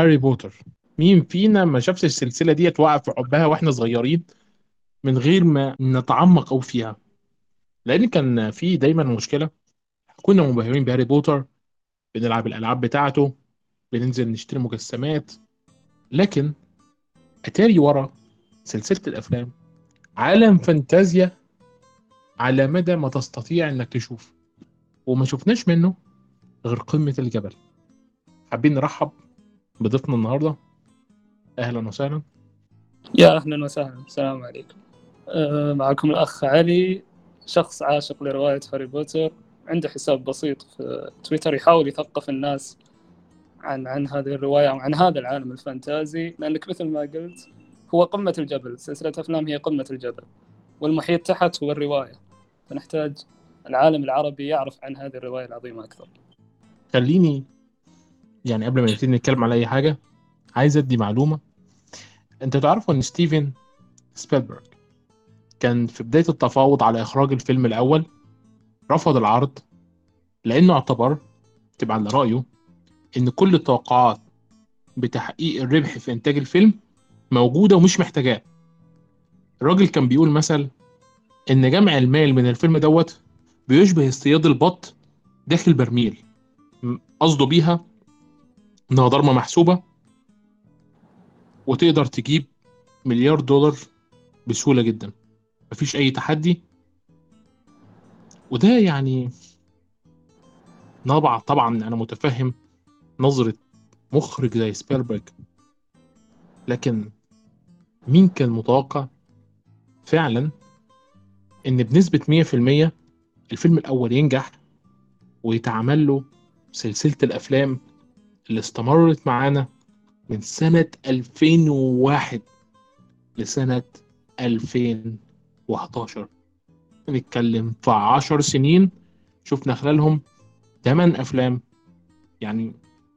هاري بوتر. مين فينا ما شافش السلسلة ديت وقع في حبها وإحنا صغيرين من غير ما نتعمق أوي فيها؟ لأن كان في دايما مشكلة. كنا منبهرين بهاري بوتر بنلعب الألعاب بتاعته بننزل نشتري مجسمات. لكن أتاري ورا سلسلة الأفلام عالم fantasy على مدى ما تستطيع إنك تشوف. وما شفناش منه غير قمة الجبل. حابين نرحب بضيفنا النهارده. أهلا وسهلا. يا أهلا وسهلا. السلام عليكم. أه، معكم الأخ علي شخص عاشق لرواية هاري بوتر. عنده حساب بسيط في تويتر يحاول يثقف الناس عن عن هذه الرواية أو عن هذا العالم الفانتازي. لأنك مثل ما قلت هو قمة الجبل. سلسلة أفلام هي قمة الجبل. والمحيط تحت هو الرواية. فنحتاج العالم العربي يعرف عن هذه الرواية العظيمة أكثر. خليني يعني قبل ما نبتدي نتكلم على أي حاجة عايز أدي معلومة. أنت تعرفوا إن ستيفن سبيلبرج كان في بداية التفاوض على إخراج الفيلم الأول رفض العرض لأنه اعتبر تبعا لرأيه إن كل التوقعات بتحقيق الربح في إنتاج الفيلم موجودة ومش محتاجاه. الراجل كان بيقول مثل إن جمع المال من الفيلم دوت بيشبه اصطياد البط داخل برميل قصده بيها إنها ضربة محسوبة وتقدر تجيب مليار دولار بسهولة جدا. مفيش أي تحدي. وده يعني نبع طبعا أنا متفهم نظرة مخرج زي سبيلبرج لكن مين كان متوقع فعلا إن بنسبة 100% الفيلم الأول ينجح ويتعمل له سلسلة الأفلام اللي استمرت معانا من سنة 2001 لسنة 2011 نتكلم في 10 سنين شفنا خلالهم 8 أفلام. يعني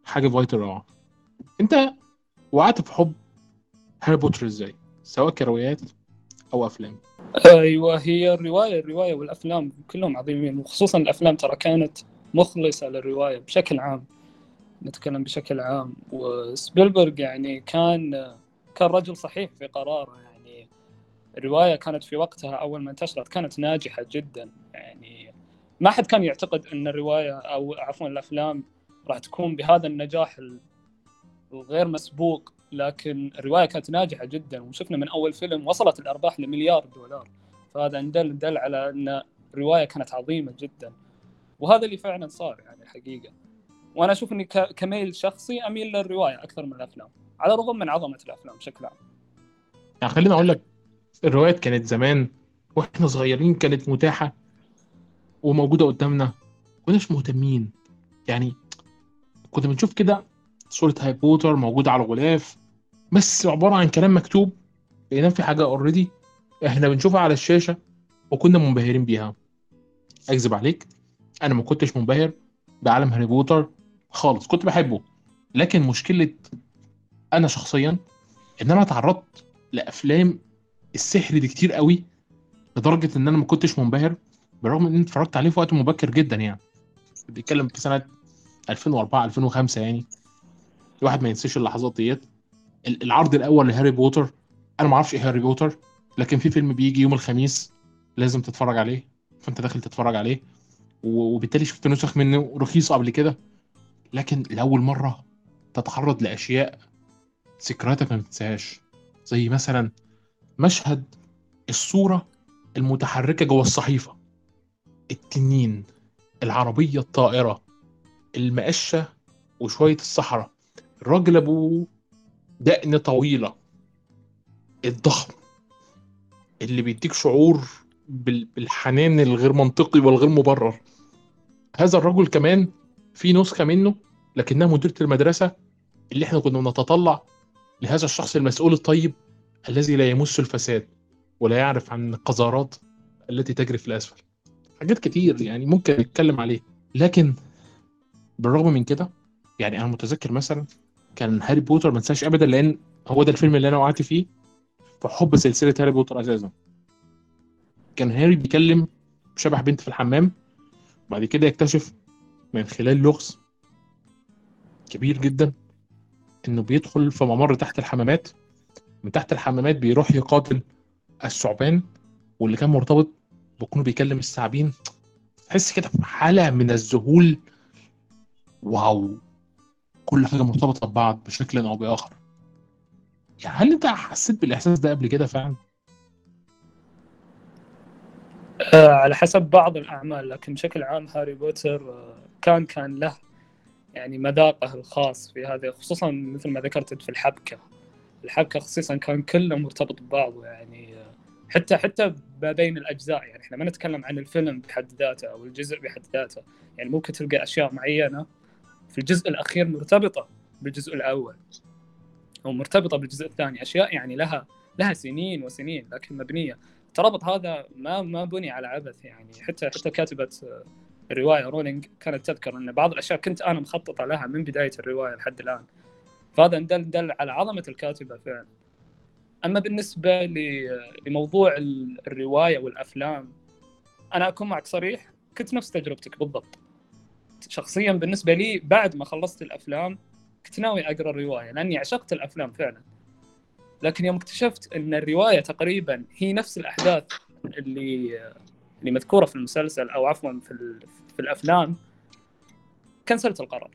حاجة غاية الروعة أنت وقعت في حب هاري بوتر إزاي؟ سواء كروايات أو أفلام. أيوة هي الرواية الرواية والأفلام كلهم عظيمين وخصوصا الأفلام ترى كانت مخلصة للرواية بشكل عام. نتكلم بشكل عام. وسبيلبرغ يعني كان كان رجل صحيح في قراره يعني. الرواية كانت في وقتها أول ما انتشرت كانت ناجحة جدا يعني. ما حد كان يعتقد أن الرواية أو عفوا الأفلام راح تكون بهذا النجاح ال- الغير مسبوق لكن الرواية كانت ناجحة جدا. وشفنا من أول فيلم وصلت الأرباح لمليار دولار. فهذا دل دل على أن الرواية كانت عظيمة جدا. وهذا اللي فعلا صار يعني حقيقة. وأنا أشوف إني كميل شخصي أميل للرواية أكثر من الأفلام على الرغم من عظمة الأفلام بشكل عام. يعني خليني أقول لك الروايات كانت زمان وإحنا صغيرين كانت متاحة وموجودة قدامنا كناش مهتمين. يعني كنا بنشوف كده صورة هاري بوتر موجودة على الغلاف بس عبارة عن كلام مكتوب بينام في حاجة already إحنا بنشوفها على الشاشة وكنا منبهرين بيها. أكذب عليك أنا ما كنتش منبهر بعالم هاري بوتر خالص كنت بحبه. لكن مشكلة أنا شخصيا إن أنا اتعرضت لأفلام السحر دي كتير قوي لدرجة إن أنا ما كنتش منبهر بالرغم إن اتفرجت عليه في وقت مبكر جدا يعني. بيتكلم في سنة 2004 2005 يعني. الواحد ما ينساش اللحظات ديت. ال- العرض الأول لهاري بوتر. أنا ما أعرفش إيه هاري بوتر لكن في فيلم بيجي يوم الخميس لازم تتفرج عليه فأنت داخل تتفرج عليه. وبالتالي شفت نسخ منه رخيصة قبل كده. لكن لأول مرة تتعرض لأشياء ذكرياتك ما بتنساهاش. زي مثلا مشهد الصورة المتحركة جوه الصحيفة. التنين العربية الطائرة المقشة وشوية الصحراء. الراجل ابو دقن طويلة. الضخم اللي بيديك شعور بال- بالحنان الغير منطقي والغير مبرر. هذا الرجل كمان في نسخة منه لكنها مديرة المدرسة اللي إحنا كنا بنتطلع لهذا الشخص المسؤول الطيب الذي لا يمس الفساد ولا يعرف عن القذارات التي تجري في الأسفل. حاجات كتير يعني ممكن نتكلم عليه لكن بالرغم من كده يعني أنا متذكر مثلا كان هاري بوتر ما انساش أبدا لأن هو ده الفيلم اللي أنا وقعت فيه في حب سلسلة هاري بوتر أساسا. كان هاري بيكلم شبح بنت في الحمام بعد كده يكتشف من خلال لغز كبير جدا إنه بيدخل في ممر تحت الحمامات. من تحت الحمامات بيروح يقاتل الثعبان واللي كان مرتبط بكونه بيكلم الثعابين. تحس كده حالة من الذهول. واو. كل حاجة مرتبطة ببعض بشكل أو بآخر. يعني هل أنت حسيت بالإحساس ده قبل كده فعلا؟ آه على حسب بعض الأعمال لكن بشكل عام هاري بوتر آه كان كان له يعني مذاقه الخاص في هذا خصوصا مثل ما ذكرت في الحبكة. الحبكة خصيصا كان كله مرتبط ببعضه يعني حتى حتى ما بين الأجزاء يعني. إحنا ما نتكلم عن الفيلم بحد ذاته أو الجزء بحد ذاته. يعني ممكن تلقى أشياء معينة في الجزء الأخير مرتبطة بالجزء الأول أو مرتبطة بالجزء الثاني. أشياء يعني لها لها سنين وسنين لكن مبنية. الترابط هذا ما ما بني على عبث يعني. حتى حتى كاتبة الرواية رولينج كانت تذكر إن بعض الأشياء كنت أنا مخططه لها من بداية الرواية لحد الآن. فهذا دل دل على عظمة الكاتبة فعلا. أما بالنسبة لموضوع الرواية والأفلام أنا أكون معك صريح كنت نفس تجربتك بالضبط. شخصيا بالنسبة لي بعد ما خلصت الأفلام كنت ناوي أقرأ الرواية لأني عشقت الأفلام فعلا. لكن يوم اكتشفت إن الرواية تقريبا هي نفس الأحداث اللي اللي مذكورة في المسلسل أو عفوا في في الأفلام كنسلت القرار.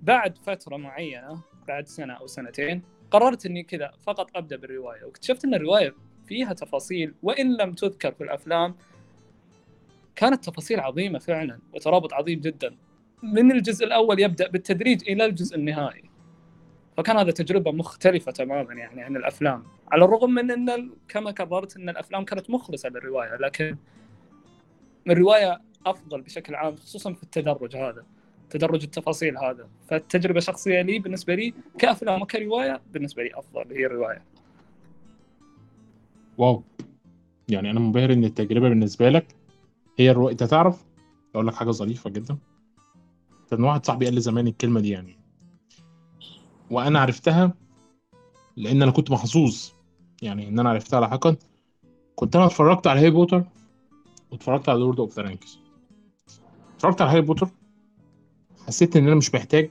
بعد فترة معينة بعد سنة أو سنتين قررت إني كذا فقط أبدأ بالرواية واكتشفت إن الرواية فيها تفاصيل وإن لم تذكر في الأفلام كانت تفاصيل عظيمة فعلا وترابط عظيم جدا. من الجزء الأول يبدأ بالتدريج إلى الجزء النهائي. فكان هذا تجربة مختلفة تماما يعني عن الأفلام. على الرغم من إن كما كررت إن الأفلام كانت مخلصة للرواية لكن الرواية أفضل بشكل عام خصوصا في التدرج هذا تدرج التفاصيل هذا. فالتجربه الشخصيه لي بالنسبة لي كأفلام وكرواية بالنسبة لي أفضل هي الرواية. wow. يعني أنا منبهر إن التجربة بالنسبة لك هي الروايه أنت تعرف؟ أقول لك حاجة ظريفة جدا. كان واحد صاحبي قال لي زمان الكلمة دي يعني. وأنا عرفتها لأن أنا كنت محظوظ. يعني إن أنا عرفتها لاحقا. كنت أنا اتفرجت على هاري بوتر واتفرجت على Lord of the Rings اتفرجت على هاري بوتر حسيت إن أنا مش محتاج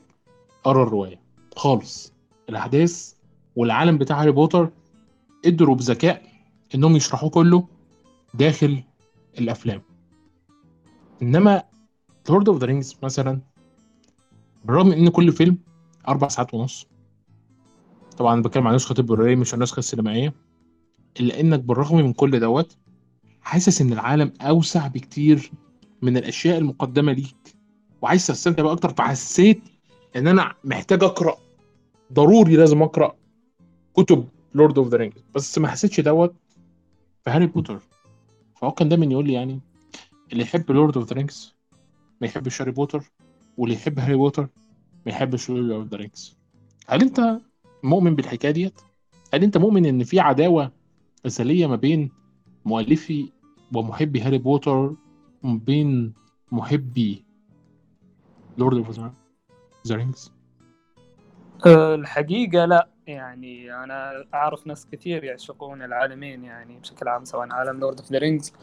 أقرأ الرواية خالص. الأحداث والعالم بتاع هاري بوتر قدروا بذكاء إنهم يشرحوه كله داخل الأفلام. إنما Lord of the Rings مثلا بالرغم إن كل فيلم أربع ساعات ونص طبعا بتكلم عن نسخة البلوراي مش النسخة السينمائية إلا إنك بالرغم من كل دوت حاسس إن العالم أوسع بكتير من الأشياء المقدمة ليك وعايز تستمتع بقى أكتر فحسيت إن أنا محتاج أقرأ. ضروري لازم أقرأ كتب Lord of the Rings بس ما حسيتش دوت في هاري بوتر. فهو كان دايما يقول لي يعني اللي يحب Lord of the Rings ما يحبش هاري بوتر واللي يحب هاري بوتر ما يحبش Lord of the Rings هل أنت مؤمن بالحكاية ديت؟ هل أنت مؤمن إن في عداوة أزلية ما بين مؤلفي ومحبي هاري بوتر بين محبي Lord of the Rings؟ الحقيقة لا. يعني أنا أعرف ناس كثير يعشقون العالمين يعني بشكل عام سواء عالم Lord of the Rings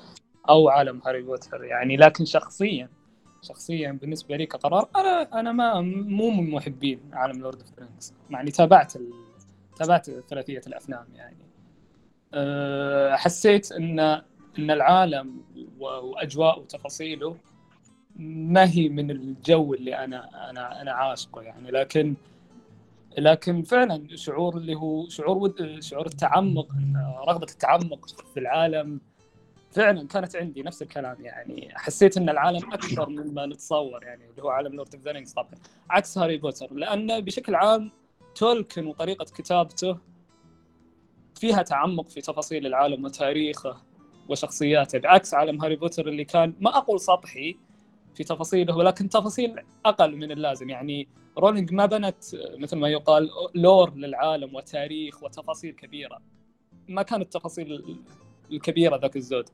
أو عالم هاري بوتر. يعني لكن شخصيا شخصيا بالنسبة لي كقرار أنا أنا ما مو من محبين عالم Lord of the Rings يعني تابعت ال... تابعت ثلاثية الأفلام يعني. أه حسيت إن إن العالم واجواءه وتفاصيله ما هي من الجو اللي أنا أنا أنا عاشقه يعني. لكن لكن فعلا شعور اللي هو شعور شعور التعمق رغبة التعمق في العالم فعلا كانت عندي نفس الكلام يعني. حسيت إن العالم أكثر مما نتصور يعني اللي هو عالم Lord of طبعا عكس هاري بوتر لأن بشكل عام تولكن وطريقة كتابته فيها تعمق في تفاصيل العالم وتاريخه. وشخصياته بعكس عالم هاري بوتر اللي كان ما أقول سطحي في تفاصيله ولكن تفاصيل أقل من اللازم. يعني رولينج ما بنت مثل ما يقال lore للعالم وتاريخ وتفاصيل كبيرة. ما كانت التفاصيل الكبيرة ذاك الزود.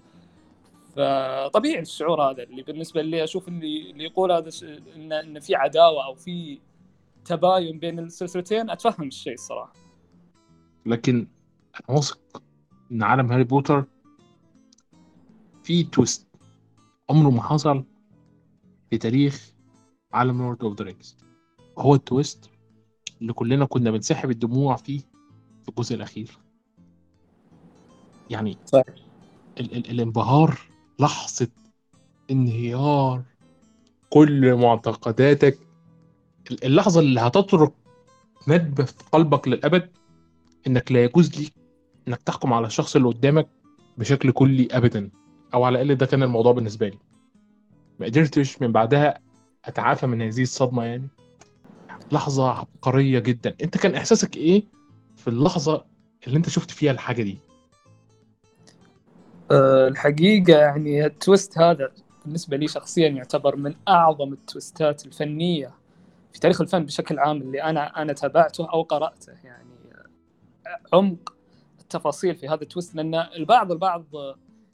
فطبيعي الشعور هذا اللي بالنسبة لي أشوف اللي اللي يقول هذا ان إن في عداوة أو في تباين بين السلسلتين أتفهم الشيء الصراحة. لكن واثق إن عالم هاري بوتر في twist. عمره ما حصل في تاريخ عالم Lord of the Rings هو ال twist اللي كلنا كنا بنسحب الدموع فيه في الجزء الأخير. يعني. ال ال الانبهار لحظة انهيار كل معتقداتك ال- اللحظة اللي هتترك ندبة في قلبك للأبد إنك لا يجوز ليك إنك تحكم على الشخص اللي قدامك بشكل كلي ابدا. أو على الأقل ده كان الموضوع بالنسبة لي. ما قدرتش من بعدها أتعافى من هذه الصدمة يعني. لحظة عبقرية جدا. أنت كان إحساسك إيه في اللحظة اللي أنت شفت فيها الحاجة دي؟ أه، الحقيقة يعني ال twist هذا بالنسبة لي شخصيا يعتبر من أعظم ال twistات الفنية في تاريخ الفن بشكل عام اللي أنا أنا تابعته أو قرأته. يعني أه، عمق التفاصيل في هذا ال twist لأن البعض البعض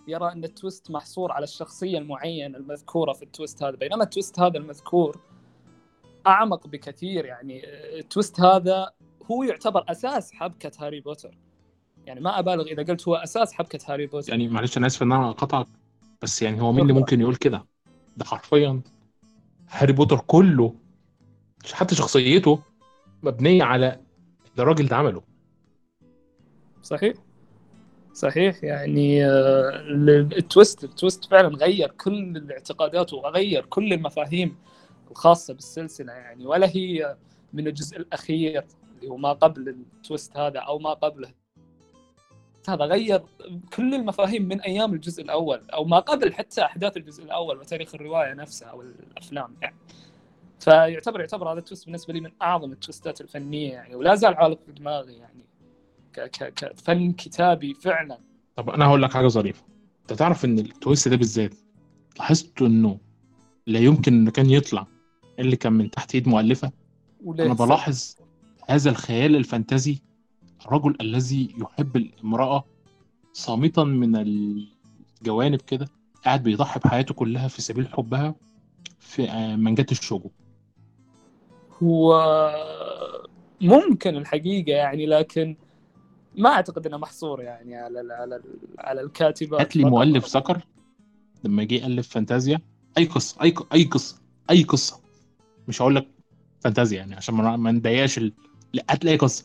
يرى أن ال twist محصور على الشخصية المعينة المذكورة في ال twist هذا بينما ال twist هذا المذكور أعمق بكثير يعني ال twist هذا هو يعتبر أساس حبكة هاري بوتر. يعني ما أبالغ إذا قلت هو أساس حبكة هاري بوتر. يعني معلش أنا آسف إن أنا قاطعتك بس يعني هو مين اللي ممكن يقول كده؟ ده حرفيا هاري بوتر كله حتى شخصيته مبنية على اللي الراجل ده عمله. صحيح؟ صحيح؟ يعني آه، ال- ال twist ال twist فعلا غير كل الاعتقادات وغير كل المفاهيم الخاصة بالسلسلة يعني ولا هي من الجزء الأخير اللي هو ما قبل ال twist هذا أو ما قبله. هذا غير كل المفاهيم من أيام الجزء الأول أو ما قبل حتى أحداث الجزء الأول وتاريخ الرواية نفسها أو الأفلام يعني. فيعتبر يعتبر هذا ال twist بالنسبة لي من أعظم ال twistات الفنية يعني ولا زال عالق في دماغي يعني. كفن كتابي فعلا. طب أنا هقول لك حاجة ظريفة. أنت تعرف إن ال twist ده بالذات لاحظت إنه لا يمكن إنه كان يطلع اللي كان من تحت إيد مؤلفة؟ أنا بلاحظ هذا الخيال الفانتازي الرجل الذي يحب الامراه صامتا من الجوانب كده قاعد بيضحي بحياته كلها في سبيل حبها في آه، مانجات الشوجو. هو ممكن الحقيقة يعني لكن ما أعتقد أنه محصور يعني على ال على ال على الكاتبة. هات لي. مؤلف ذكر لما جه يألف فانتازيا. أي قصة أي ق- أي قصة أي قصة. مش هقول لك فانتازيا يعني عشان ما نضايقش ال... لا هات لي أي قصة.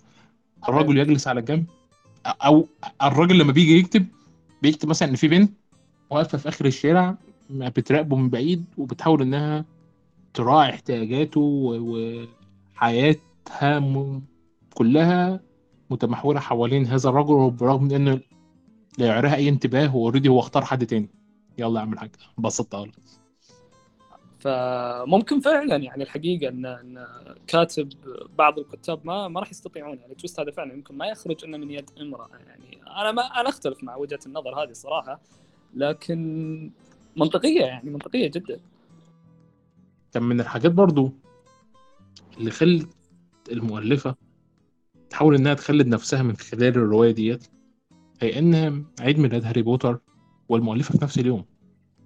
الرجل يجلس على جنب أو الراجل لما بيجي يكتب بيكتب مثلا إن في بنت واقفة في آخر الشارع ما بتراقبه من بعيد وبتحاول إنها تراعي احتياجاته وحياتها. كلها. متمحورة حوالين هذا الرجل برغم من انه لا يعيرها أي انتباه هو already هو اختار حد تاني. يلا اعمل حاجة. بسطت لك فممكن فعلا يعني الحقيقة أن أن كاتب بعض الكتاب ما ما راح يستطيعون. يعني ال twist هذا فعلا يمكن ما يخرج إلا من يد امرأة. يعني أنا ما أنا أختلف مع وجهة النظر هذه الصراحة لكن منطقية يعني منطقية جدا. كان من الحاجات برضو اللي خلت المؤلفة تحاول إنها تخلد نفسها من خلال الرواية ديت هي إن عيد ميلاد هاري بوتر والمؤلفة في نفس اليوم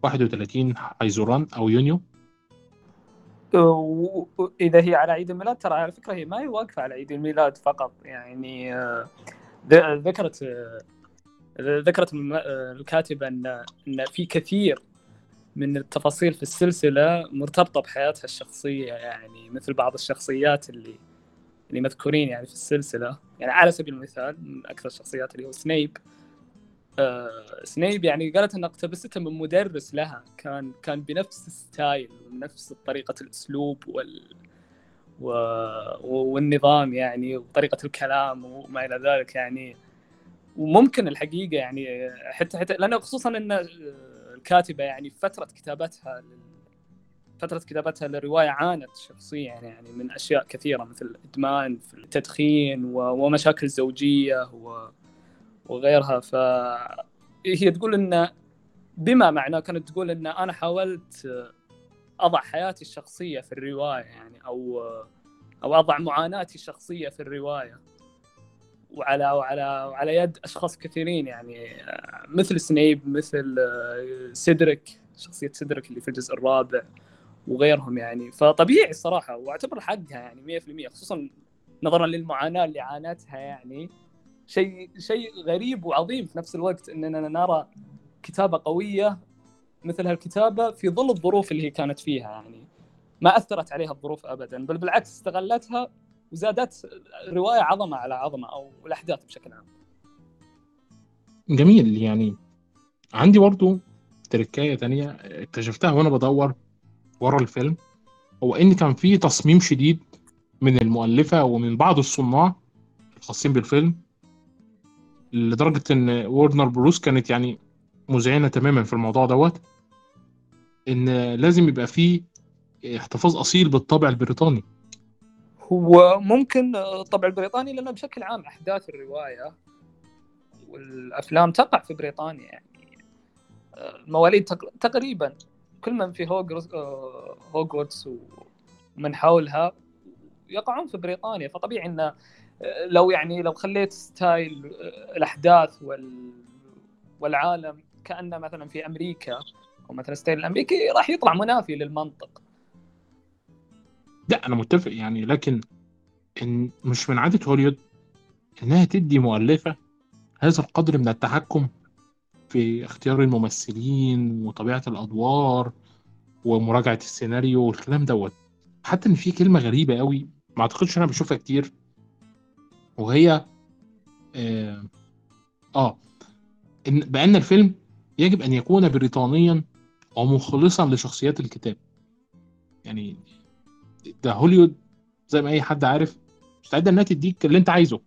31 حيزوران أو يونيو. و- و- إذا هي على عيد الميلاد ترى على فكرة هي ما هي واقفة على عيد الميلاد فقط يعني آه، ذكرت آه، ذكرت آه، الكاتبة إن إن في كثير من التفاصيل في السلسلة مرتبطة بحياتها الشخصية يعني مثل بعض الشخصيات اللي اللي مذكورين يعني في السلسلة. يعني على سبيل المثال من أكثر الشخصيات اللي هو سنيب. آه، سنيب يعني قالت ان اقتبسته من مدرس لها. كان كان بنفس الستايل ونفس طريقة الأسلوب وال و... والنظام يعني وطريقة الكلام وما إلى ذلك يعني. وممكن الحقيقة يعني حتى حتى لأنه خصوصا إن الكاتبة يعني فترة كتابتها لل... فترة كتابتها للرواية عانت شخصيا يعني من أشياء كثيرة مثل الإدمان في التدخين. ومشاكل زوجية. وغيرها فهي تقول إن بما معناه كانت تقول إن أنا حاولت أضع حياتي الشخصية في الرواية يعني أو أو أضع معاناتي الشخصية في الرواية وعلى وعلى وعلى يد أشخاص كثيرين يعني مثل سنيب مثل سيدريك شخصية سيدريك اللي في الجزء الرابع وغيرهم يعني. فطبيعي الصراحة وأعتبر حقها يعني 100% خصوصا نظرا للمعاناة اللي عانتها يعني. شيء شيء غريب وعظيم في نفس الوقت إننا نرى كتابة قوية مثل هالكتابة في ظل الظروف اللي هي كانت فيها يعني. ما أثرت عليها الظروف ابدا بل بالعكس استغلتها وزادت الروايه عظمة على عظمة أو الأحداث بشكل عام. جميل يعني عندي برضو تركاية تانية اكتشفتها وأنا بدور ورا الفيلم هو إن كان في تصميم شديد من المؤلفة ومن بعض الصناع الخاصين بالفيلم لدرجة إن وورنر بروس كانت يعني مذعنة تماما في الموضوع دوت إن لازم يبقى فيه احتفاظ أصيل بالطابع البريطاني. هو ممكن الطابع البريطاني لأنه بشكل عام أحداث الرواية والأفلام تقع في بريطانيا يعني المواليد تق- تقريبا كل من في هوجورتس آه، هوجورتس ومن حولها يقعون في بريطانيا. فطبيعي إنه آه، لو يعني لو خليت style آه، الأحداث وال والعالم كأنه مثلا في أمريكا أو مثلا style الأمريكي راح يطلع منافي للمنطق. لا أنا متفق يعني لكن إن مش من عادة هوليوود إنها تدي مؤلفة هذا القدر من التحكم في اختيار الممثلين وطبيعة الأدوار ومراجعة السيناريو والكلام دوت. حتى إن في كلمة غريبة قوي ما أعتقدش أنا بشوفها كتير. وهي آه, آه إن بأن الفيلم يجب أن يكون بريطانيا ومخلصا لشخصيات الكتاب. يعني ده هوليوود زي ما أي حد عارف مستعدة إنها تديك اللي أنت عايزه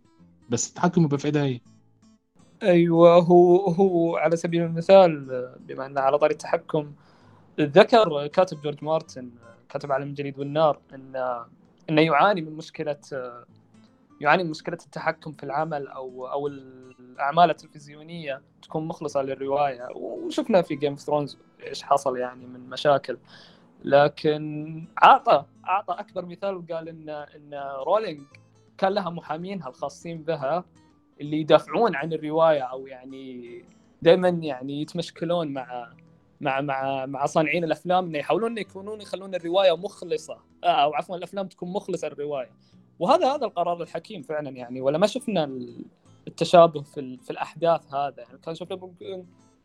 بس التحكم يبقى في إيدها هي أيوه هو هو على سبيل المثال بما إنه على طاري التحكم ذكر كاتب جورج مارتن كاتب عالم الجليد والنار إن إنه يعاني من مشكلة يعاني من مشكلة التحكم في العمل أو أو الأعمال التلفزيونية تكون مخلصة للرواية. وشفنا في Game of Thrones إيش حصل يعني من مشاكل. لكن أعطى أعطى أكبر مثال قال إن إن رولينج كان لها محامينها الخاصين بها اللي يدافعون عن الرواية أو يعني دائما يعني يتمشكلون مع مع مع مع صانعين الأفلام إنه يحاولون يكونون يخلون الرواية مخلصة. آه، أو عفوا الأفلام تكون مخلصة للروايه وهذا هذا القرار الحكيم فعلا يعني. ولا ما شفنا ال- التشابه في في الأحداث هذا. يعني كان شفنا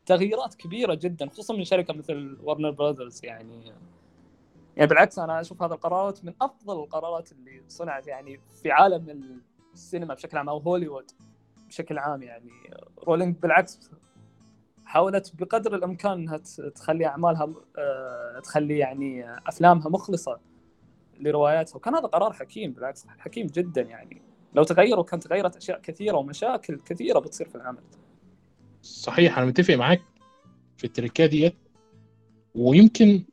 تغييرات كبيرة جدا خصوصا من شركة مثل ورنر براذرز يعني. يعني بالعكس أنا أشوف هذا القرارات من أفضل القرارات اللي صنعت يعني في عالم السينما بشكل عام أو هوليوود. بشكل عام يعني. رولينج بالعكس حاولت بقدر الإمكان إنها تخلي أعمالها آه، تخلي يعني أفلامها مخلصة لرواياتها. وكان هذا قرار حكيم بالعكس حكيم جدا يعني. لو تغيروا كان تغيرت أشياء كثيرة ومشاكل كثيرة بتصير في العمل. صحيح أنا متفق معاك في الحتة ديت. ويمكن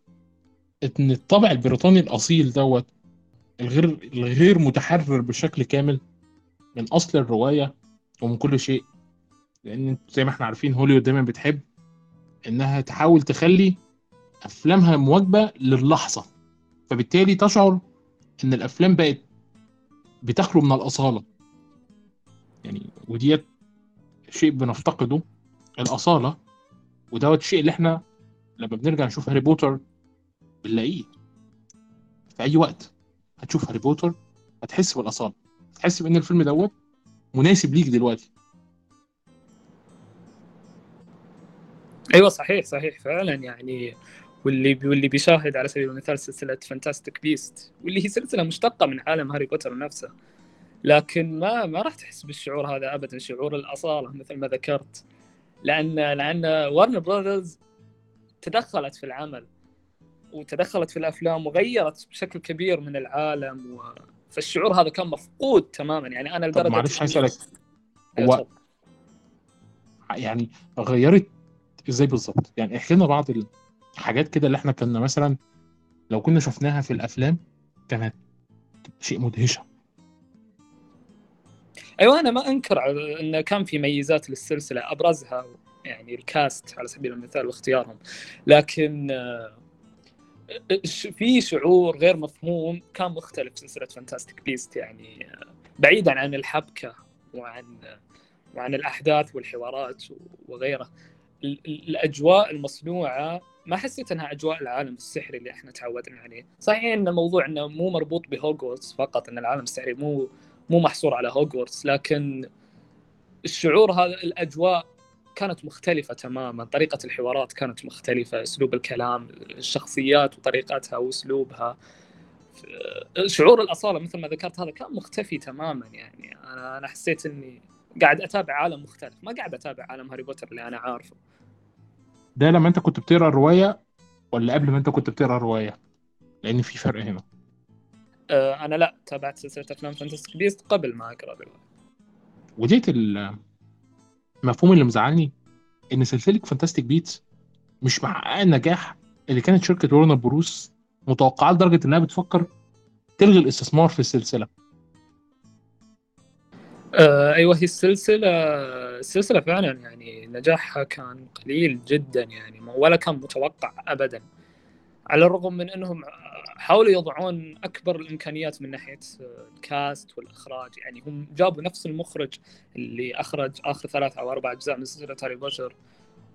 إن الطابع البريطاني الأصيل دوت الغير الغير متحرر بشكل كامل من أصل الرواية ومن كل شيء لأن زي ما إحنا عارفين هوليوود دايما بتحب إنها تحاول تخلي أفلامها مواكبة للحظة. فبالتالي تشعر إن الأفلام بقت بتخلو من الأصالة. يعني وديت شيء بنفتقده الأصالة. ودوت الشيء اللي إحنا لما بنرجع نشوف هاري بوتر بنلاقيه. في أي وقت هتشوف هاري بوتر هتحس بالأصالة. هتحس بإن الفيلم دوت مناسب ليك دلوقتي. أيوه صحيح صحيح فعلا يعني. واللي واللي بيشاهد على سبيل المثال سلسلة Fantastic Beasts واللي هي سلسلة مشتقة من عالم هاري بوتر نفسه. لكن ما ما راح تحس بالشعور هذا ابدا شعور الأصالة مثل ما ذكرت. لأن لأن ورنر براذرز تدخلت في العمل وتدخلت في الأفلام وغيرت بشكل كبير من العالم و... فالشعور هذا كان مفقود تماما. يعني أنا لدرجة معلش أيوة، هو. يعني غيرت إزاي بالظبط؟ يعني احكي لنا بعض الحاجات كده اللي إحنا كنا مثلا لو كنا شفناها في الأفلام كانت شيء مدهشة. أيوه أنا ما أنكر على إن كان في ميزات للسلسلة أبرزها يعني ال cast على سبيل المثال واختيارهم. لكن آه، في شعور غير مفهوم كان مختلف سلسلة Fantastic Beasts يعني بعيدا عن الحبكة وعن وعن الأحداث والحوارات وغيره. ال- ال- الأجواء المصنوعة ما حسيت إنها أجواء العالم السحري اللي إحنا تعودنا عليه، صحيح إن الموضوع إنه مو مربوط بهوجورتس فقط إن العالم السحري مو مو محصور على هوجورتس لكن الشعور هذا الأجواء كانت مختلفة تماما، طريقة الحوارات كانت مختلفة، أسلوب الكلام، الشخصيات وطريقتها وأسلوبها. شعور الأصالة مثل ما ذكرت هذا كان مختفي تماما يعني. أنا أنا حسيت إني قاعد أتابع عالم مختلف. ما قاعد أتابع عالم هاري بوتر اللي أنا عارفه. ده لما أنت كنت بتقرأ الرواية ولا قبل ما أنت كنت بتقرأ الرواية؟ لأن في فرق هنا. أه أنا لا تابعت سلسلة أفلام Fantastic Beasts قبل ما أقرأ الروايه وديت المفهوم اللي مزعلني إن سلسلة Fantastic Beasts مش محققه النجاح اللي كانت شركة Warner Bros متوقعة لدرجة إنها بتفكر تلغي الاستثمار في السلسلة. آه أيوه هي السلسلة السلسلة فعلا يعني نجاحها كان قليل جدا يعني ولا كان متوقع ابدا. على الرغم من إنهم حاولوا يضعون أكبر الإمكانيات من ناحية الكاست والإخراج يعني هم جابوا نفس المخرج اللي أخرج آخر ثلاث أو أربع أجزاء من سلسلة هاري بوتر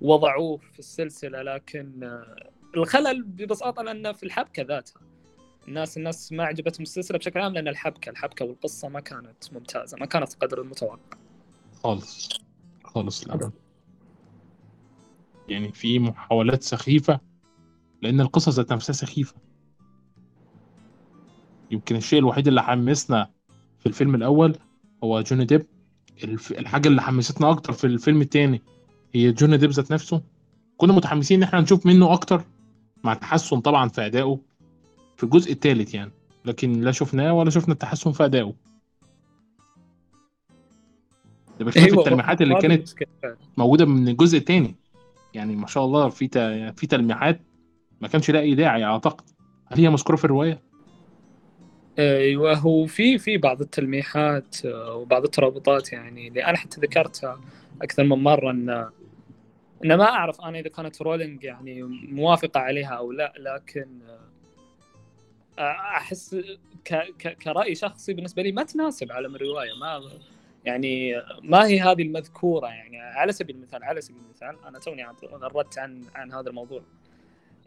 وضعوه في السلسلة لكن الخلل ببساطة لأنه في الحبكة ذاتها الناس الناس ما عجبتهم السلسلة بشكل عام لأن الحبكة الحبكة والقصة ما كانت ممتازة ما كانت قدر المتوقع. خالص خالص يعني في محاولات سخيفة لأن القصص ذات نفسها سخيفة. يمكن الشيء الوحيد اللي حمسنا في الفيلم الأول هو جوني ديب. الحاجة اللي حمستنا أكتر في الفيلم الثاني هي جوني ديب ذات نفسه. كنا متحمسين إن إحنا نشوف منه أكتر مع تحسن طبعا في أدائه في الجزء الثالث يعني لكن لا شفناه ولا شفنا التحسن في أدائه. ده بشوف أيوة التلميحات اللي كانت موجودة من الجزء الثاني يعني ما شاء الله في في تلميحات ما كانش لاقي داعي أعتقد هل هي مذكورة في الرواية؟ أيوه هو في في بعض التلميحات آه، وبعض الترابطات يعني اللي أنا حتى ذكرتها أكثر من مرة إن إن ما أعرف أنا إذا كانت رولينج يعني موافقة عليها أو لا لكن آه، أحس ك ك كرأي شخصي بالنسبة لي ما تناسب عالم الروايه ما يعني ما هي هذه المذكورة يعني على سبيل المثال على سبيل المثال أنا توني غردت عن عن هذا الموضوع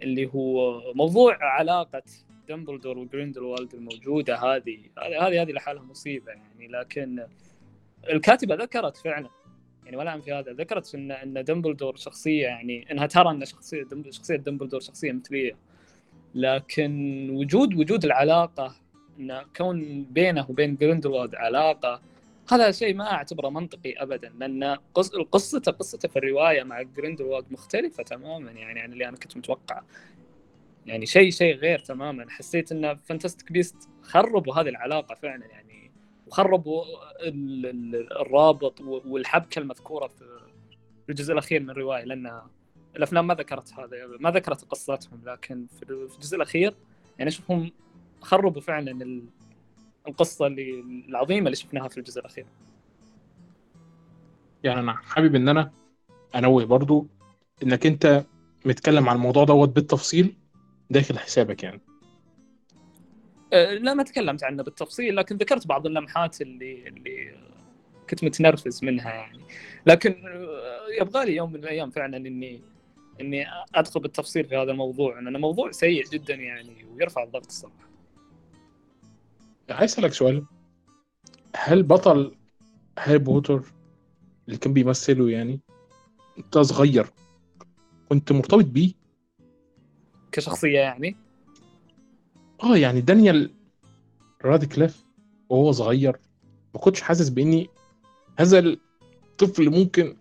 اللي هو موضوع علاقة دمبلدور وجريندلوالد الموجودة هذه. هذه هذه لحالها مصيبة يعني لكن الكاتبة ذكرت فعلا يعني ولا في هذا ذكرت ان إن دمبلدور شخصية يعني إنها ترى إن شخصية شخصية دمبلدور شخصية مثلية. لكن وجود وجود العلاقة إن كون بينه وبين جريندلوالد علاقة هذا شيء ما أعتبره منطقي ابدا لأن قصته قصته في الرواية مع جريندلوالد مختلفة تماما يعني عن اللي أنا كنت متوقعه يعني شيء شيء غير تماما. حسيت إن Fantastic Beasts خربوا هذه العلاقة فعلا يعني وخربوا الرابط والحبكة المذكورة في الجزء الأخير من الرواية لأن الأفلام ما ذكرت هذا ما ذكرت قصتهم لكن في الجزء الأخير يعني أشوفهم خربوا فعلا القصة اللي العظيمة اللي شفناها في الجزء الأخير. يعني أنا حابب إن أنا أنوه برضو إنك أنت متكلم عن الموضوع دوت بالتفصيل داخل حسابك يعني. أه، لا ما تكلمت عنه بالتفصيل لكن ذكرت بعض اللمحات اللي اللي كنت متنرفز منها يعني. لكن أه، يبغى لي يوم من الأيام فعلا إني إني أدخل بالتفصيل في هذا الموضوع لأنه موضوع سيء جدا يعني ويرفع الضغط الصراحة. عايز أسألك سؤال. هل بطل هاري بوتر اللي كان بيمثله يعني انت صغير كنت مرتبط بيه؟ كشخصية يعني؟ آه يعني دانيال رادكليف وهو صغير ما كنتش حاسس بإني هذا الطفل ممكن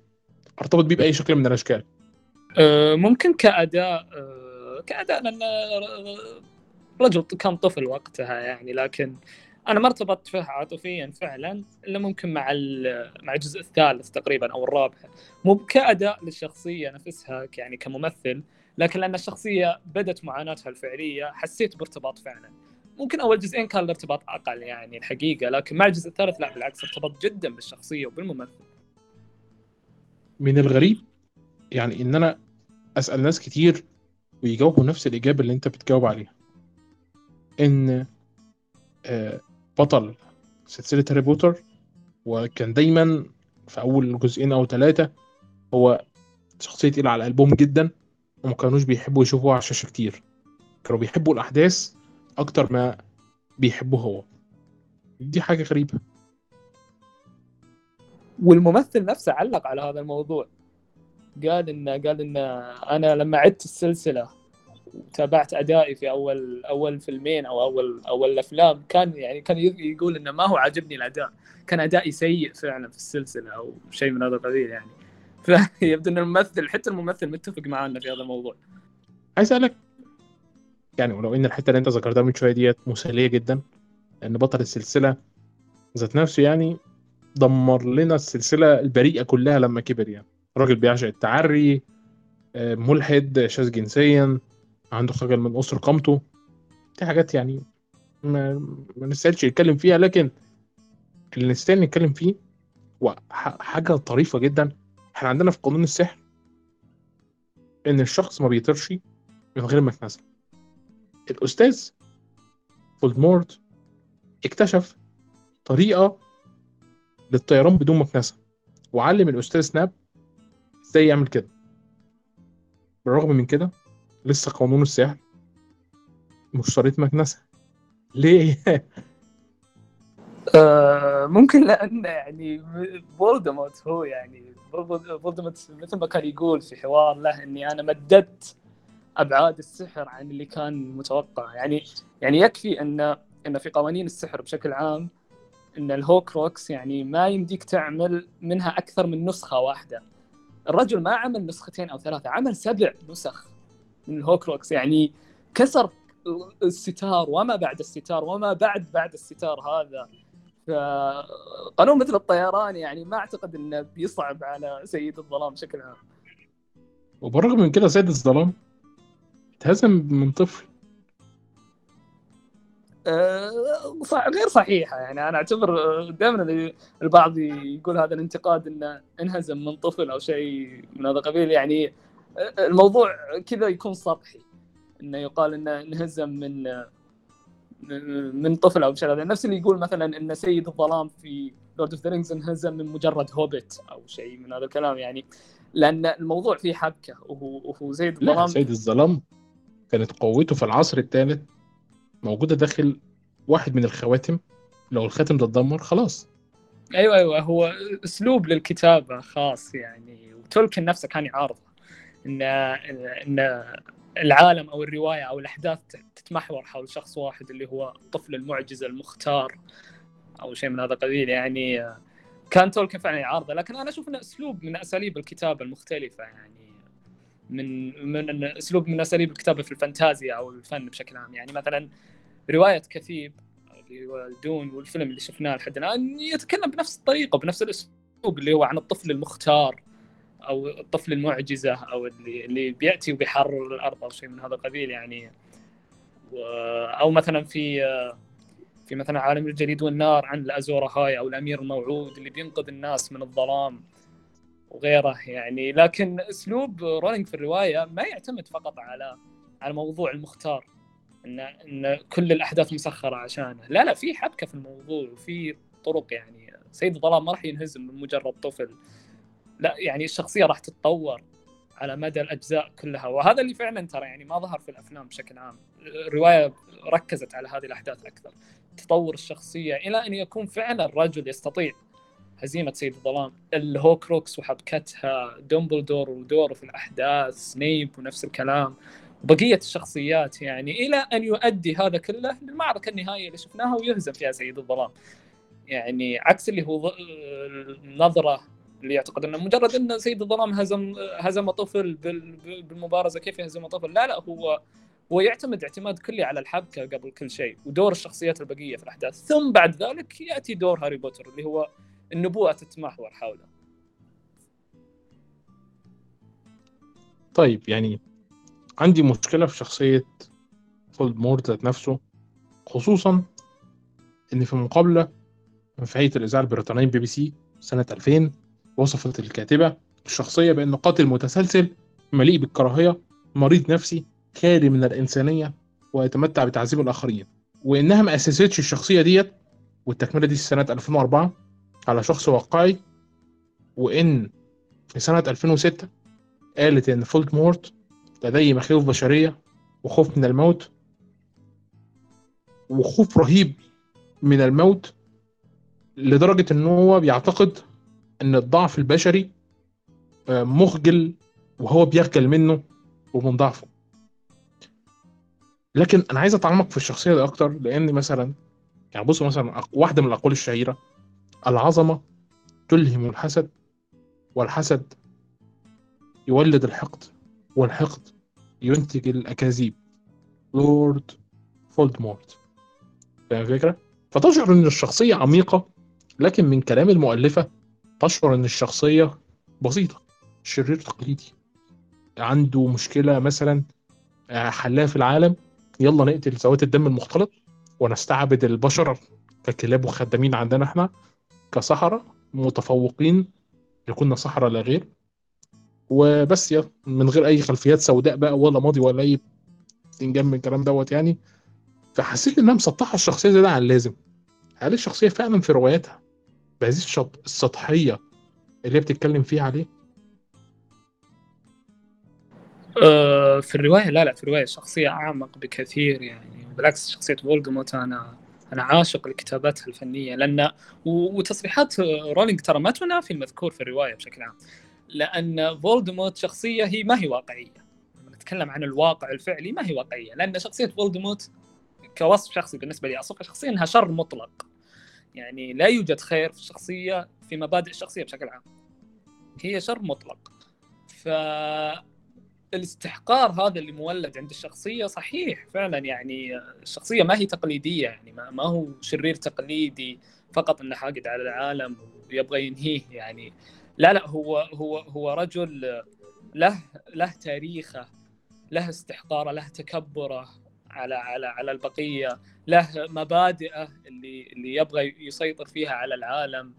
أرتبط بيه بأي شكل من الأشكال. أه ممكن كأداء أه كأداء لأن رجل كان طفل وقتها يعني لكن أنا ما ارتبطت فيها عاطفيا فعلا إلا ممكن مع مع الجزء الثالث تقريبا أو الرابع. مو كأداء للشخصية نفسها يعني كممثل لكن لأن الشخصية بدت معاناتها الفعلية حسيت بارتباط فعلا. ممكن أول جزئين كان الارتباط أقل يعني الحقيقة لكن مع الجزء الثالث لا بالعكس ارتبطت جدا بالشخصية وبالممثل. من الغريب يعني إن أنا أسأل ناس كتير ويجاوبوا نفس الإجابة اللي أنت بتجاوب عليها. إن آه، بطل سلسلة هاري بوتر وكان دايما في أول جزئين أو ثلاثة هو شخصية تقيله على قلبهم جدا وما كانوش بيحبوا يشوفوه على الشاشة كتير. كانوا بيحبوا الأحداث أكتر ما بيحبوه هو. دي حاجة غريبة. والممثل نفسه علق على هذا الموضوع. قال إن قال إن أنا لما عدت السلسلة وتابعت أدائي في أول أول فيلمين أو أول أول افلام كان يعني كان يقول إنه ما هو عاجبني الأداء. كان أدائي سيء فعلا في السلسلة أو شيء من هذا القبيل يعني. فيبدو إن الممثل حتى الممثل متفق معنا في هذا الموضوع. عايز أسألك يعني ولو إن الحتة اللي أنت ذكرتها من شوية ديت مسلية جدا لأن بطل السلسلة ذات نفسه يعني دمر لنا السلسلة البريئة كلها لما كبر يعني. راجل بيعشق التعري آه، ملحد شاذ جنسيا عنده خجل من أسر قامته. دي حاجات يعني ما, ما نستاهلش نتكلم فيها لكن اللي نستاهل نتكلم فيه حاجة طريفة جدا. إحنا عندنا في قانون السحر إن الشخص ما بيطيرش من غير ما يتنزل الأستاذ فولدمورت اكتشف طريقة للطيران بدون مكنسه وعلم الأستاذ سناب إزاي يعمل كده. بالرغم من كده لسه قانون السحر؟ مش طريقه مكنسة. ليه؟ آه ممكن لأن يعني فولدمورت هو يعني فولدمورت مثل ما كان يقول في حوار له إني أنا مددت أبعاد السحر عن اللي كان متوقع. يعني يعني يكفي إن إن في قوانين السحر بشكل عام إن ال Horcrux يعني ما يمديك تعمل منها أكثر من نسخة واحدة. الرجل ما عمل نسختين أو ثلاثة عمل سبع نسخ. من ال Horcrux يعني كسر الستار وما بعد الستار وما بعد بعد الستار هذا. فقانون مثل الطيران يعني ما أعتقد إنه بيصعب على سيد الظلام بشكل عام وبالرغم من كده سيد الظلام اتهزم من طفل. أه غير صحيحة. يعني أنا أعتبر دائما البعض يقول هذا الانتقاد إنه انهزم من طفل أو شيء من هذا القبيل. يعني الموضوع كذا يكون سطحي. إنه يقال إنه انهزم من من طفل أو شيء هذا. نفس اللي يقول مثلا إن سيد الظلام في Lord of the Rings انهزم من مجرد هوبت أو شيء من هذا الكلام يعني. لأن الموضوع فيه حبكة. وهو وهو سيد الظلام لا سيد الظلام كانت قوته في العصر الثالث موجودة داخل واحد من الخواتم. لو الخاتم ده اتدمر خلاص. أيوه أيوه هو أسلوب للكتابة خاص يعني. وتولكن نفسه كان يعارضه. إن إن العالم أو الرواية أو الأحداث تتمحور حول شخص واحد اللي هو الطفل المعجزة المختار أو شيء من هذا القبيل يعني كان تولكن فعلا يعارضه. لكن أنا أشوف إنه أسلوب من أساليب الكتابة المختلفة يعني من من أسلوب من أساليب الكتابة في الفانتازيا أو الفن بشكل عام. يعني مثلا رواية كثيب اللي هو دون والفيلم اللي شفناه لحد الآن يتكلم بنفس الطريقة بنفس الأسلوب اللي هو عن الطفل المختار. أو الطفل المعجزة أو اللي اللي بيأتي وبيحرر الأرض أو شيء من هذا القبيل يعني. أو مثلا في في مثلا عالم الجليد والنار عن الازورا هاي أو الأمير الموعود اللي بينقذ الناس من الظلام وغيره يعني. لكن أسلوب رولينج في الرواية ما يعتمد فقط على على موضوع المختار إن إن كل الأحداث مسخرة عشانه. لا لا في حبكة في الموضوع وفي طرق يعني. سيد الظلام ما راح ينهزم من مجرد طفل لا يعني الشخصية راح تتطور على مدى الأجزاء كلها. وهذا اللي فعلا ترى يعني ما ظهر في الأفلام بشكل عام. الرواية ركزت على هذه الأحداث أكثر تطور الشخصية إلى أن يكون فعلا الرجل يستطيع هزيمة سيد الظلام. ال Horcrux وحبكتها دومبلدور ودوره في الأحداث سنيب ونفس الكلام. وبقية الشخصيات يعني إلى أن يؤدي هذا كله للمعركة النهائية اللي شفناها ويهزم فيها سيد الظلام. يعني عكس اللي هو النظرة اللي يعتقد إنه مجرد إن سيد الظلام هزم هزم طفل بالمبارزة كيف يهزم طفل؟ لا لا هو هو يعتمد اعتماد كلي على الحبكة قبل كل شيء ودور الشخصيات البقية في الأحداث. ثم بعد ذلك يأتي دور هاري بوتر اللي هو النبوءة تتمحور حوله. طيب يعني عندي مشكلة في شخصية فولدمورت ذات نفسه خصوصا إن في مقابلة في هيئة الإذاعة البريطانية بي بي سي سنة 2000 وصفت الكاتبة الشخصية بأنه قاتل متسلسل مليء بالكراهية مريض نفسي خالي من الإنسانية ويتمتع بتعذيب الآخرين. وإنها ما أسستش الشخصية ديت والتكملة دي سنة 2004 على شخص واقعي وإن في سنة 2006 قالت إن فولت مورت لديه مخاوف بشرية وخوف من الموت. وخوف رهيب من الموت لدرجة إن هو بيعتقد إن الضعف البشري مخجل وهو بيخجل منه ومن ضعفه. لكن أنا عايز أتعمق في الشخصية دي أكتر لأن مثلا يعني بص مثلا واحدة من الأقوال الشهيرة العظمة تلهم الحسد والحسد يولد الحقد والحقد ينتج الأكاذيب. لورد فولدمورت. فاهم الفكرة؟ فتشعر إن الشخصية عميقة لكن من كلام المؤلفة تشعر إن الشخصية بسيطة شرير تقليدي عنده مشكلة مثلا آه، حلاها في العالم يلا نقتل ذوات الدم المختلط ونستعبد البشر ككلاب وخدامين عندنا إحنا كسحرة متفوقين يكوننا سحرة لا غير. وبس يا من غير أي خلفيات سوداء بقى ولا ماضي ولا اي بتنجم من الكلام دوت يعني. فحسيت إنها مسطحة الشخصية زيادة عن اللازم. هل الشخصية فعلا في رواياتها بهذه الشط... السطحية اللي بتتكلم فيها عليه؟ آه، في الرواية لا لا في الرواية الشخصيه أعمق بكثير يعني. بالعكس شخصية فولدمورت أنا أنا عاشق لكتاباتها الفنية لأن وتصريحات رولينج ترى ما تنافي المذكور في الرواية بشكل عام. لأن فولدمورت شخصية هي ما هي واقعية. لما نتكلم عن الواقع الفعلي ما هي واقعية لأن شخصية فولدمورت كوصف شخصي بالنسبة لي اصفها شخصيا انها شر مطلق. يعني لا يوجد خير في الشخصيه في مبادئ الشخصية بشكل عام. هي شر مطلق. ف الاستحقار هذا اللي مولد عند الشخصية صحيح فعلا يعني الشخصية ما هي تقليدية يعني ما, ما هو شرير تقليدي فقط إنه حاقد على العالم ويبغى ينهيه يعني. لا لا هو هو هو رجل له له تاريخه له استحقاره له تكبره على على على البقية. له مبادئه اللي اللي يبغى يسيطر فيها على العالم.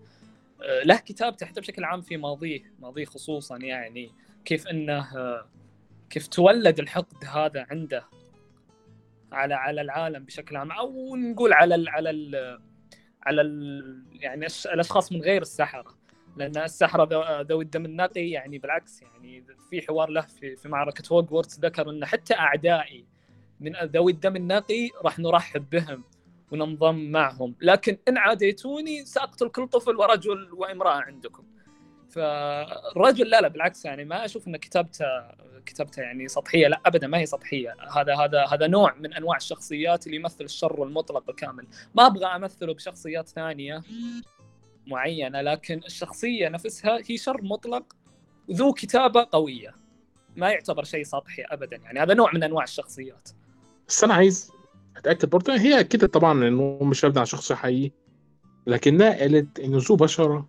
آه، له كتابته حتى بشكل عام في ماضيه ماضيه خصوصا يعني. كيف إنه آه، كيف تولد الحقد هذا عنده على على العالم بشكل عام. أو نقول على ال على ال على ال يعني الأشخاص من غير السحرة. لأن السحرة ذو- ذوي الدم النقي يعني بالعكس يعني في حوار له في في معركة هوجورتس ذكر ان حتى أعدائي من ذوي الدم النقي راح نرحب بهم وننضم معهم. لكن إن عاديتوني سأقتل كل طفل ورجل وامرأة عندكم. فالرجل لا لا بالعكس يعني ما أشوف إن كتابته كتابته يعني سطحية. لا ابدا ما هي سطحية. هذا هذا هذا نوع من أنواع الشخصيات اللي يمثل الشر المطلق الكامل ما أبغى أمثله بشخصيات ثانية معينة لكن الشخصية نفسها هي شر مطلق ذو كتابة قوية. ما يعتبر شيء سطحي ابدا يعني. هذا نوع من أنواع الشخصيات. بس أنا عايز أتأكد برضه. هي أكيد طبعا انه مش مبني على شخص حقيقي لكنها قالت إن ذو بشرة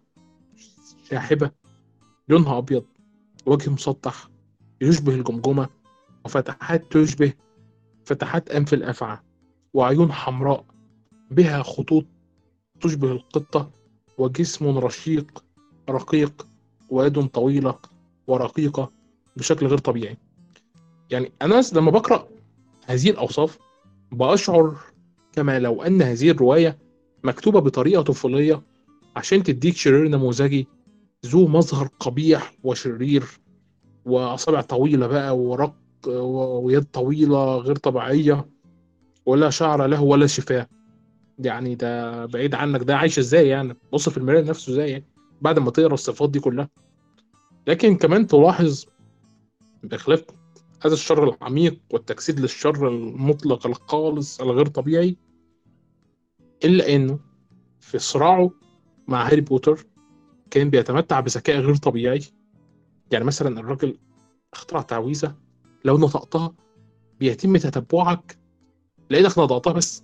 شاحبة لونها أبيض وجه مسطح يشبه الجمجمة وفتحات تشبه فتحات أنف الأفعى وعيون حمراء بها خطوط تشبه القطة وجسم رشيق رقيق ويد طويلة ورقيقة بشكل غير طبيعي. يعني أنا لما بقرأ هذه الأوصاف بأشعر كما لو أن هذه الرواية مكتوبة بطريقة طفولية عشان تديك شرير نموذجي ذو مظهر قبيح وشرير وأصابع طويلة بقى ورق ويد طويلة غير طبيعية ولا شعر له ولا شفاه. يعني ده بعيد عنك ده عايش إزاي يعني؟ بص في المراية نفسه إزاي يعني؟ بعد ما تقرأ الصفات دي كلها. لكن كمان تلاحظ بخلاف هذا الشر العميق والتجسيد للشر المطلق الخالص الغير طبيعي إلا إنه في صراعه مع هاري بوتر كان بيتمتع بذكاء غير طبيعي يعني مثلا الراجل اخترع تعويذة لو نطقتها بيتم تتبعك لأنك نطقتها بس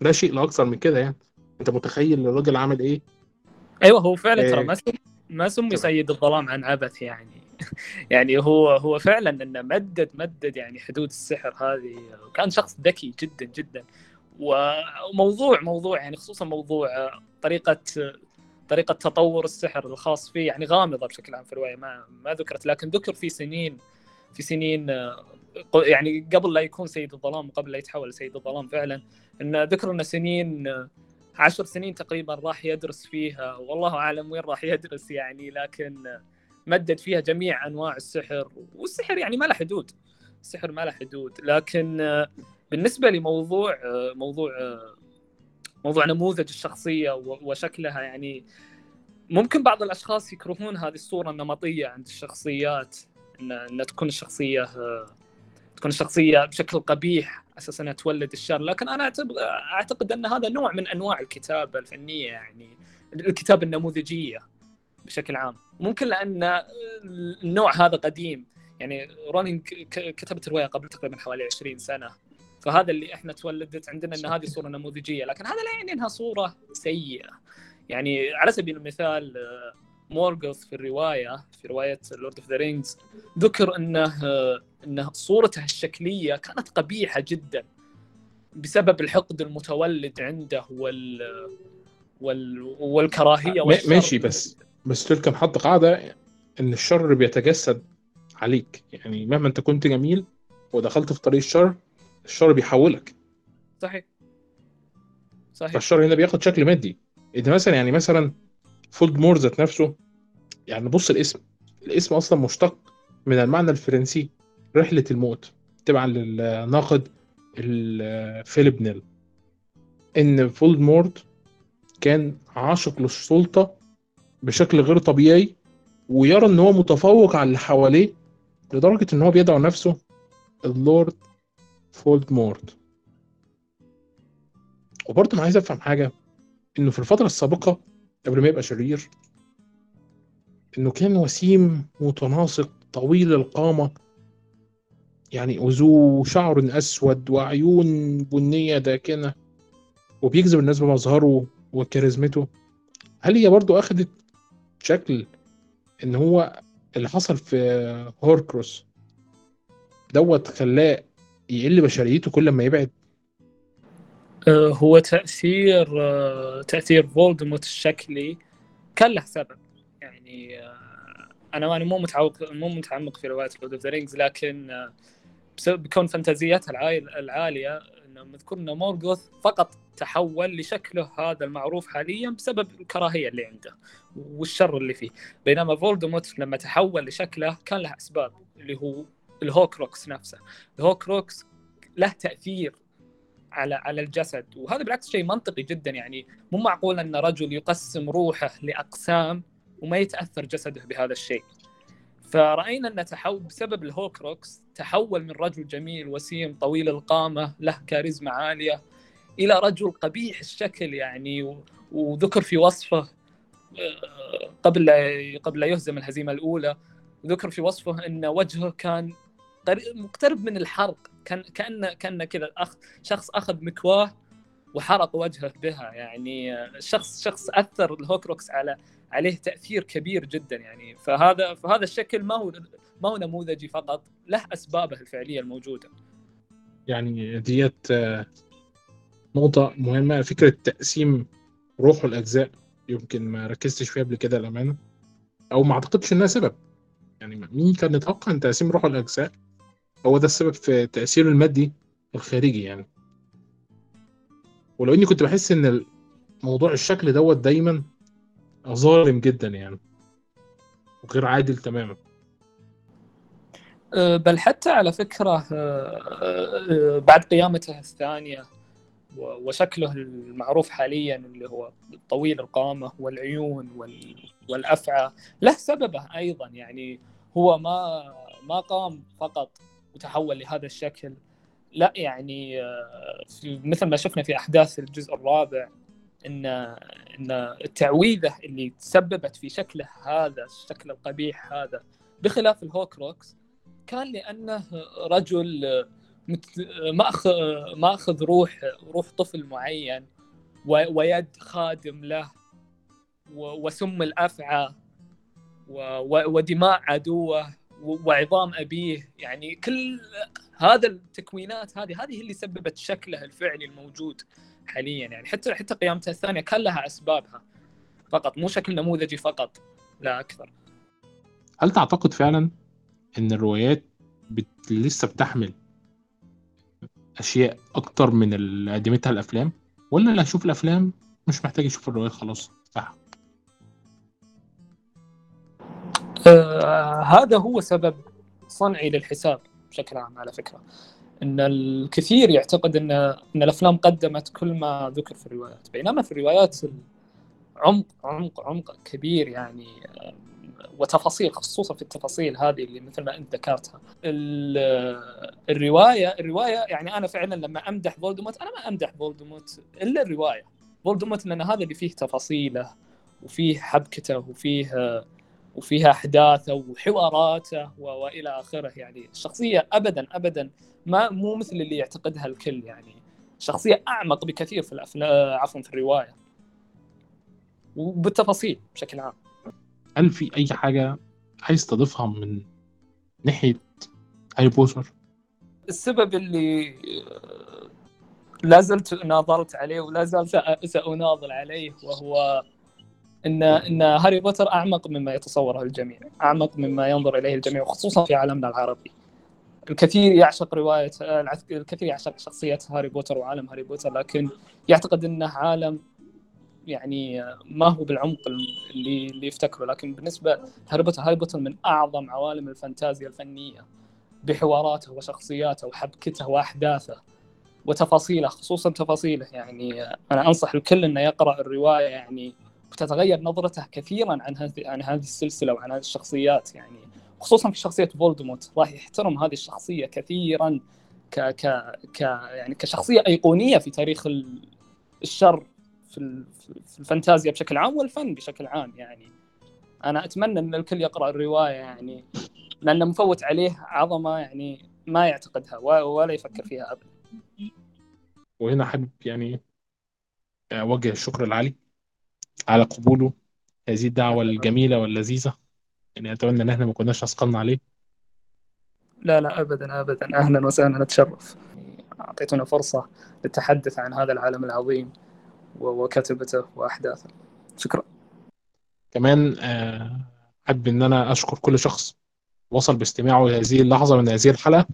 لا شيء لا أكثر من كده يعني أنت متخيل الراجل عامل إيه؟ أيوه هو فعلا. ترى ما سم ما سمي. سيد الظلام عن عبث يعني يعني هو هو فعلا إنه مدد مدد يعني حدود السحر هذه. وكان شخص ذكي جدا جدا. وموضوع موضوع يعني خصوصا موضوع طريقة طريقة تطور السحر الخاص فيه يعني غامضة بشكل عام في الرواية. ما ما ذكرت لكن ذكر في سنين في سنين يعني قبل لا يكون سيد الظلام وقبل لا يتحول لسيد الظلام فعلا إن ذكر انه سنين عشر سنين تقريبا راح يدرس فيها. والله أعلم وين راح يدرس يعني لكن مدد فيها جميع أنواع السحر والسحر يعني ما له حدود السحر ما له حدود. لكن آه، بالنسبة لموضوع آه، موضوع آه، موضوع نموذج الشخصية وشكلها يعني ممكن بعض الأشخاص يكرهون هذه الصورة النمطية عند الشخصيات ان إن تكون الشخصية تكون الشخصية بشكل قبيح أساس إنها تولد الشر. لكن أنا أعتقد أن هذا نوع من أنواع الكتابة الفنية يعني الكتابة النموذجية. بشكل عام. ممكن لأن النوع هذا قديم. يعني رولينج كتبت رواية قبل تقريبا حوالي 20 سنة. فهذا اللي إحنا تولدت عندنا إن هذه صورة نموذجية. لكن هذا لا يعني إنها صورة سيئة. يعني على سبيل المثال مورغوث في الرواية في رواية Lord of the Rings ذكر إنه إنه صورته الشكلية كانت قبيحة جدا. بسبب الحقد المتولد عنده وال وال والكراهية. ماشي بس بس تلك حط قاعدة إن الشر بيتجسد عليك. يعني مهما أنت كنت جميل ودخلت في طريق الشر الشر بيحولك. صحيح. صحيح. فالشر هنا بياخد شكل مادي. إذا مثلا يعني مثلا فولدمورت ذات نفسه يعني بص الاسم. الاسم أصلا مشتق من المعنى الفرنسي رحلة الموت تبعا للناقد فيليب نيل إن فولدمورت كان عاشق للسلطة بشكل غير طبيعي ويرى إن هو متفوق على اللي حواليه لدرجة إن هو بيدعو نفسه اللورد فولدمورت وبرضه أنا عايز أفهم حاجة إنه في الفترة السابقة قبل ما يبقى شرير إنه كان وسيم متناسق طويل القامة يعني وذو شعر أسود وعيون بنية داكنة وبيجذب الناس بمظهره وكاريزمته. هل هي برضو أخدت شكل إن هو اللي حصل في Horcrux دوت خلاه يقل بشريته كل ما يبعد؟ آه، هو تأثير آه، تأثير فولدمورت الشكلي كان له سبب. يعني آه، أنا أنا مو متعمق مو متعمق في رواية Lord of the Rings لكن بسبب كون فانتازياتها العالية انه مذكور ان مورغوث فقط تحول لشكله هذا المعروف حاليا بسبب الكراهية اللي عنده والشر اللي فيه. بينما فولدمورت لما تحول لشكله كان له أسباب اللي هو ال Horcrux نفسه. ال Horcrux له تأثير على على الجسد وهذا بالعكس شيء منطقي جدا. يعني مو معقول إن رجل يقسم روحه لأقسام وما يتأثر جسده بهذا الشيء. فرأينا أن تحول بسبب ال Horcrux تحول من رجل جميل وسيم طويل القامة له كاريزما عالية إلى رجل قبيح الشكل يعني وذكر في وصفه آه، قبل قبل لا يهزم الهزيمة الأولى ذكر في وصفه أن وجهه كان مقترب من الحرق كان كان كأن كذا أخ شخص أخذ مكواه وحرق وجهه بها يعني شخص شخص أثر الهوكروكس على عليه تأثير كبير جدا يعني. فهذا فهذا الشكل ما هو ما هو نموذجي فقط له أسبابه الفعلية الموجودة. يعني ديت آه، نقطة مهمة فكرة تقسيم روحه الأجزاء. يمكن ما ركزتش فيها قبل كده الأمانة أو ما أعتقدش إنها سبب. يعني مين كان يتوقع إن تقسيم روحه الأجزاء هو ده السبب في تأثيره المادي الخارجي يعني؟ ولو إني كنت بحس إن موضوع الشكل دوت دايما ظالم جدا يعني. وغير عادل تماما. أه، بل حتى على فكرة أه، أه، بعد قيامته الثانية وشكله المعروف حاليا اللي هو طويل القامة والعيون والأفعى له سببه أيضا. يعني هو ما ما قام فقط وتحول لهذا الشكل. لا يعني مثل ما شفنا في أحداث الجزء الرابع ان إن التعويذة اللي تسببت في شكله هذا الشكل القبيح هذا بخلاف الهوكروكس كان لأنه رجل ماخذ مأخذ روح روح طفل معين ويد خادم له وسم الأفعى ودماء عدوه وعظام أبيه. يعني كل هذا التكوينات هذه هذه اللي سببت شكله الفعلي الموجود. حاليا يعني. حتى حتى قيامته الثانية كان لها أسبابها فقط. مو شكل نموذجي فقط لا أكثر. هل تعتقد فعلا إن الروايات بت... لسه بتحمل أشياء أكتر من اللي قدمتها الأفلام؟ ولا اللي هيشوف الأفلام مش محتاج يشوف الروايات خلاص صح. آه هذا هو سبب صنعي للحساب بشكل عام على فكرة. إن الكثير يعتقد ان إن الأفلام قدمت كل ما ذكر في الروايات. بينما في الروايات عمق عمق عمق كبير يعني وتفاصيل خصوصا في التفاصيل هذه اللي مثل ما أنت ذكرتها. الروايه الرواية يعني أنا فعلا لما أمدح فولدمورت أنا ما أمدح فولدمورت إلا الرواية. فولدمورت لأن هذا اللي فيه تفاصيله وفيه حبكته وفيه وفيها أحداثه وحواراته وإلى آخره. يعني الشخصيه ابدا ابدا ما مو مثل اللي يعتقدها الكل. يعني شخصية أعمق بكثير في الافلام عفوا في الرواية. وبالتفاصيل بشكل عام. هل في أي حاجة عايز تضيفها من ناحية هاري بوتر؟ السبب اللي لا زلت ناضلت عليه ولا زلت ساناضل عليه وهو إن إن هاري بوتر أعمق مما يتصوره الجميع، أعمق مما ينظر إليه الجميع وخصوصا في عالمنا العربي. الكثير يعشق رواية الكثير يعشق شخصية هاري بوتر وعالم هاري بوتر لكن يعتقد إنه عالم يعني ما هو بالعمق اللي اللي يفتكره. لكن بالنسبة لهاري بوتر هاري بوتر من أعظم عوالم الفانتازيا الفنية بحواراته وشخصياته وحبكته وأحداثه وتفاصيله خصوصا تفاصيله. يعني أنا أنصح الكل إنه يقرأ الرواية يعني وتتغير نظرته كثيرا عن هذه عن هذه السلسلة وعن هذه الشخصيات يعني خصوصا في شخصية فولدموت راح يحترم هذه الشخصية كثيرا ك ك ك يعني كشخصية أيقونية في تاريخ الشر في في الفانتازيا بشكل عام والفن بشكل عام يعني. أنا أتمنى إن الكل يقرأ الرواية يعني لأنه مفوت عليه عظمة يعني ما يعتقدها ولا يفكر فيها ابدا. وهنا حابب يعني اوجه الشكر لعلي على قبوله. هذه الدعوة الجميلة واللذيذة. يعني أتمنى إن إحنا ما كناش أثقلنا عليه. لا لا أبدا أبدا. أهلا وسهلا. نتشرف. أعطيتنا فرصة للتحدث عن هذا العالم العظيم وكتبته وأحداثه. شكرا. كمان أحب إن أنا أشكر كل شخص وصل باستماعه لهذه اللحظة من هذه الحلقة.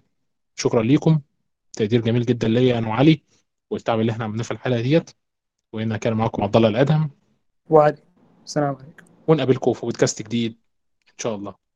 شكرا ليكم. تقدير جميل جدا ليا أنا وعلي والتعب اللي إحنا عملناه في الحلقة ديت. وإن كان معكم عبد الله الأدهم. وعلي السلام عليكم. ونقابلكم في بودكاست جديد. إن شاء الله.